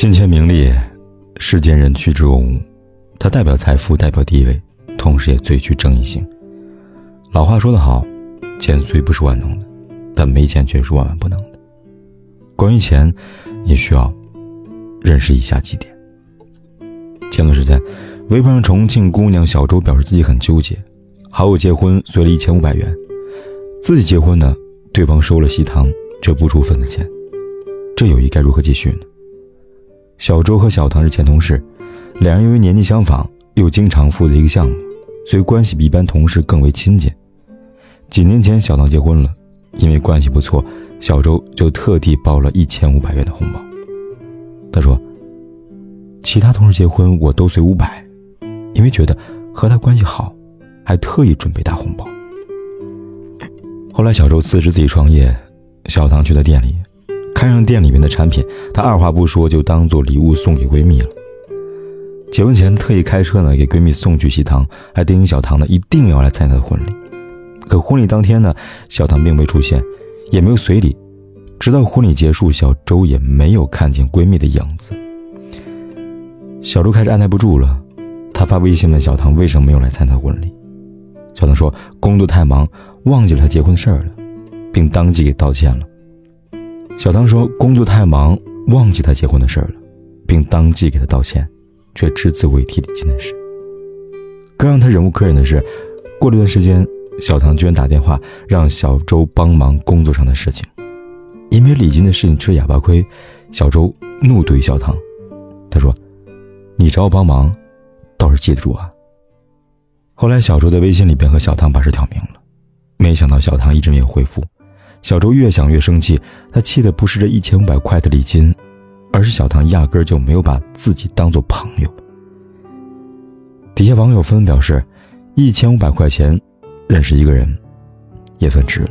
金钱名利，世间人趋之若鹜，它代表财富，代表地位，同时也最具争议性。老话说得好，钱虽不是万能的，但没钱却是万万不能的。关于钱，你需要认识以下几点。前段时间，微博上重庆姑娘小周表示自己很纠结，好友结婚随了一千五百元，自己结婚呢，对方收了喜糖却不出份子钱，这友谊该如何继续呢？小周和小唐是前同事，两人由于年纪相仿，又经常负责一个项目，所以关系比一般同事更为亲近。几年前，小唐结婚了，因为关系不错，小周就特地包了一千五百元的红包。他说：“其他同事结婚我都随五百，因为觉得和他关系好，还特意准备大红包。”后来，小周辞职自己创业，小唐去了店里。看上店里面的产品，她二话不说就当做礼物送给闺蜜了。结婚前特意开车呢给闺蜜送去喜糖，还叮咛小唐呢一定要来参加她的婚礼。可婚礼当天呢，小唐并未出现，也没有随礼。直到婚礼结束，小周也没有看见闺蜜的影子。小周开始按耐不住了，他发微信问小唐为什么没有来参加婚礼。小唐说工作太忙，忘记了他结婚的事儿了，并当即给道歉了。小唐说：“工作太忙，忘记他结婚的事儿了，并当即给他道歉，却只字未提礼金的事。更让他忍无可忍的是，过了一段时间，小唐居然打电话让小周帮忙工作上的事情。因为礼金的事情吃哑巴亏，小周怒怼小唐，他说：‘你找我帮忙，倒是记得住啊。’后来，小周在微信里边和小唐把事挑明了，没想到小唐一直没有回复。”小周越想越生气，他气的不是这一千五百块的礼金，而是小唐压根就没有把自己当做朋友。底下网友纷纷表示，一千五百块钱认识一个人，也算值了。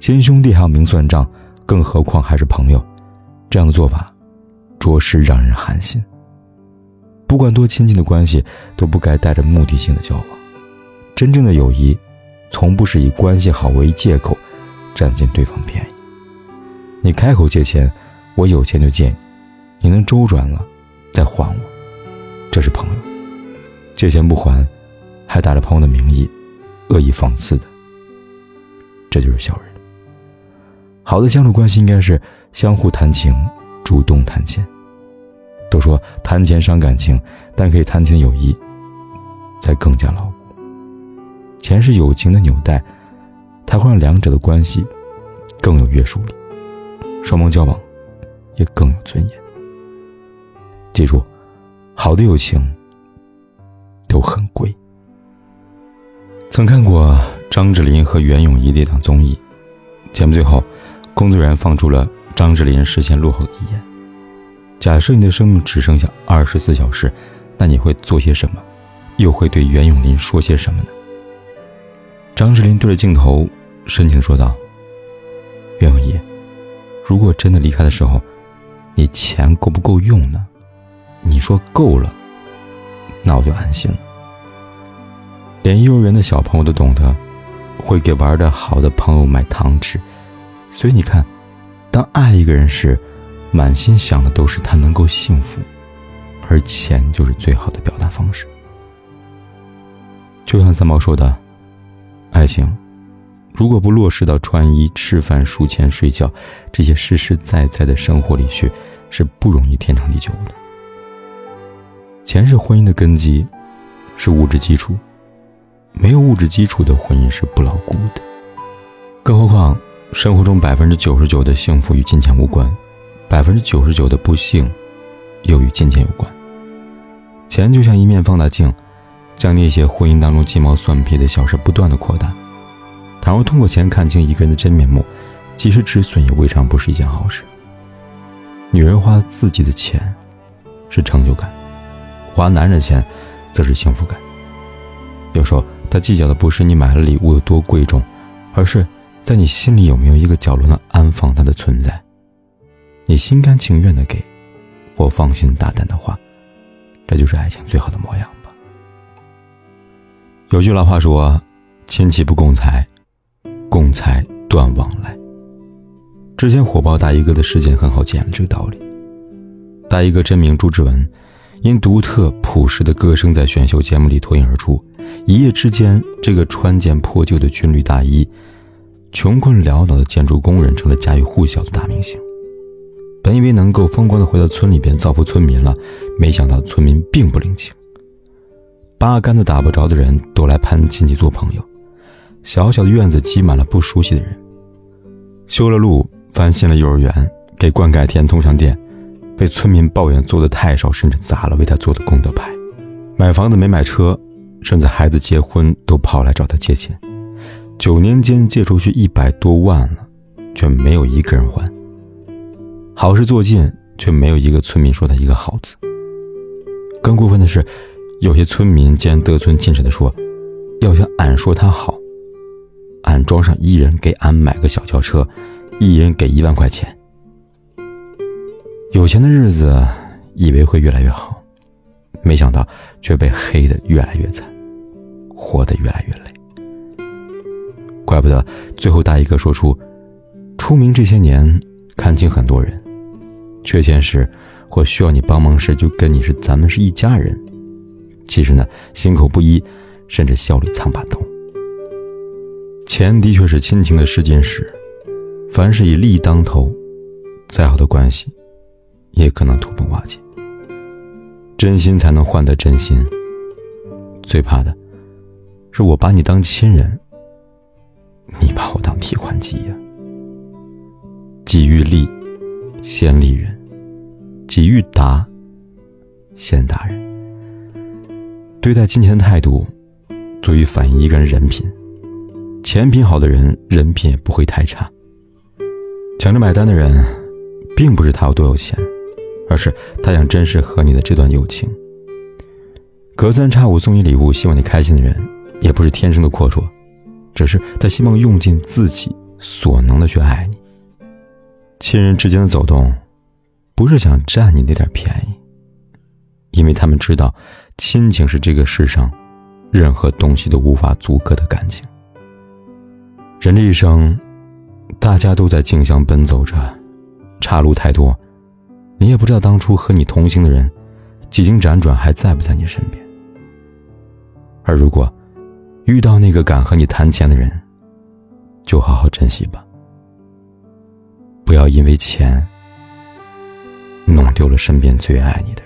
亲兄弟还要明算账，更何况还是朋友，这样的做法，着实让人寒心。不管多亲近的关系，都不该带着目的性的交往。真正的友谊，从不是以关系好为借口。占尽对方便宜，你开口借钱，我有钱就借你，你能周转了，再还我，这是朋友。借钱不还，还打着朋友的名义，恶意放肆的，这就是小人。好的相处关系应该是相互谈情，主动谈钱。都说谈钱伤感情，但可以谈钱的友谊，才更加牢固。钱是友情的纽带。它会让两者的关系更有约束力，双方交往也更有尊严。记住，好的友情都很贵。曾看过张智霖和袁咏仪的一档综艺，节目最后，工作人员放出了张智霖实现落后的遗言：“假设你的生命只剩下二十四小时，那你会做些什么？又会对袁咏琳说些什么呢？”张智霖对着镜头深情说道：“袁咏仪，如果真的离开的时候，你钱够不够用呢？你说够了，那我就安心了。连幼儿园的小朋友都懂得，会给玩的好的朋友买糖吃。所以你看，当爱一个人时，满心想的都是他能够幸福，而钱就是最好的表达方式。就像三毛说的。”爱情，如果不落实到穿衣、吃饭、数钱、睡觉这些实实在在的生活里去，是不容易天长地久的。钱是婚姻的根基，是物质基础，没有物质基础的婚姻是不牢固的。更何况，生活中百分之九十九的幸福与金钱无关，百分之九十九的不幸又与金钱有关。钱就像一面放大镜，将那些婚姻当中鸡毛蒜皮的小事不断的扩大。倘若通过钱看清一个人的真面目，及时止损也未尝不是一件好事。女人花自己的钱，是成就感；花男人钱，则是幸福感。有时候，他计较的不是你买了礼物有多贵重，而是在你心里有没有一个角落能安放他的存在。你心甘情愿的给，或放心大胆的花，这就是爱情最好的模样吧。有句老话说：“亲戚不共财，共财断往来。”之前火爆大衣哥的事件很好见了这个道理。大衣哥真名朱之文，因独特朴实的歌声在选秀节目里脱颖而出。一夜之间，这个穿件破旧的军绿大衣、穷困潦倒的建筑工人，成了家喻户晓的大明星。本以为能够风光的回到村里边造福村民了，没想到村民并不领情。八竿子打不着的人都来攀亲戚做朋友，小小的院子挤满了不熟悉的人。修了路。翻新了幼儿园，给灌溉田通上电，被村民抱怨做的太少，甚至砸了为他做的功德牌。买房子没买车，甚至孩子结婚都跑来找他借钱。九年间借出去一百多万了，却没有一个人还。好事做尽，却没有一个村民说他一个好字。更过分的是，有些村民竟然得寸进尺的说：“要想俺说他好，俺庄上一人给俺买个小轿车。”一人给一万块钱，有钱的日子以为会越来越好，没想到却被黑的越来越惨，活得越来越累。怪不得最后大衣哥说出：“出名这些年，看清很多人，缺钱时或需要你帮忙时，就跟你是咱们是一家人。其实呢，心口不一，甚至笑里藏把刀。钱的确是亲情的试金石。”凡是以利当头，再好的关系，也可能土崩瓦解。真心才能换得真心。最怕的，是我把你当亲人，你把我当提款机呀。己欲利，先利人；己欲达，先达人。对待金钱的态度，足以反映一个人人品。钱品好的人，人品也不会太差。抢着买单的人，并不是他有多有钱，而是他想珍视和你的这段友情。隔三差五送你礼物，希望你开心的人，也不是天生的阔绰，只是他希望用尽自己所能的去爱你。亲人之间的走动，不是想占你那点便宜，因为他们知道，亲情是这个世上任何东西都无法阻隔的感情。人这一生。大家都在竞相奔走着，岔路太多，你也不知道当初和你同行的人，几经辗转还在不在你身边。而如果遇到那个敢和你谈钱的人，就好好珍惜吧，不要因为钱弄丢了身边最爱你的。人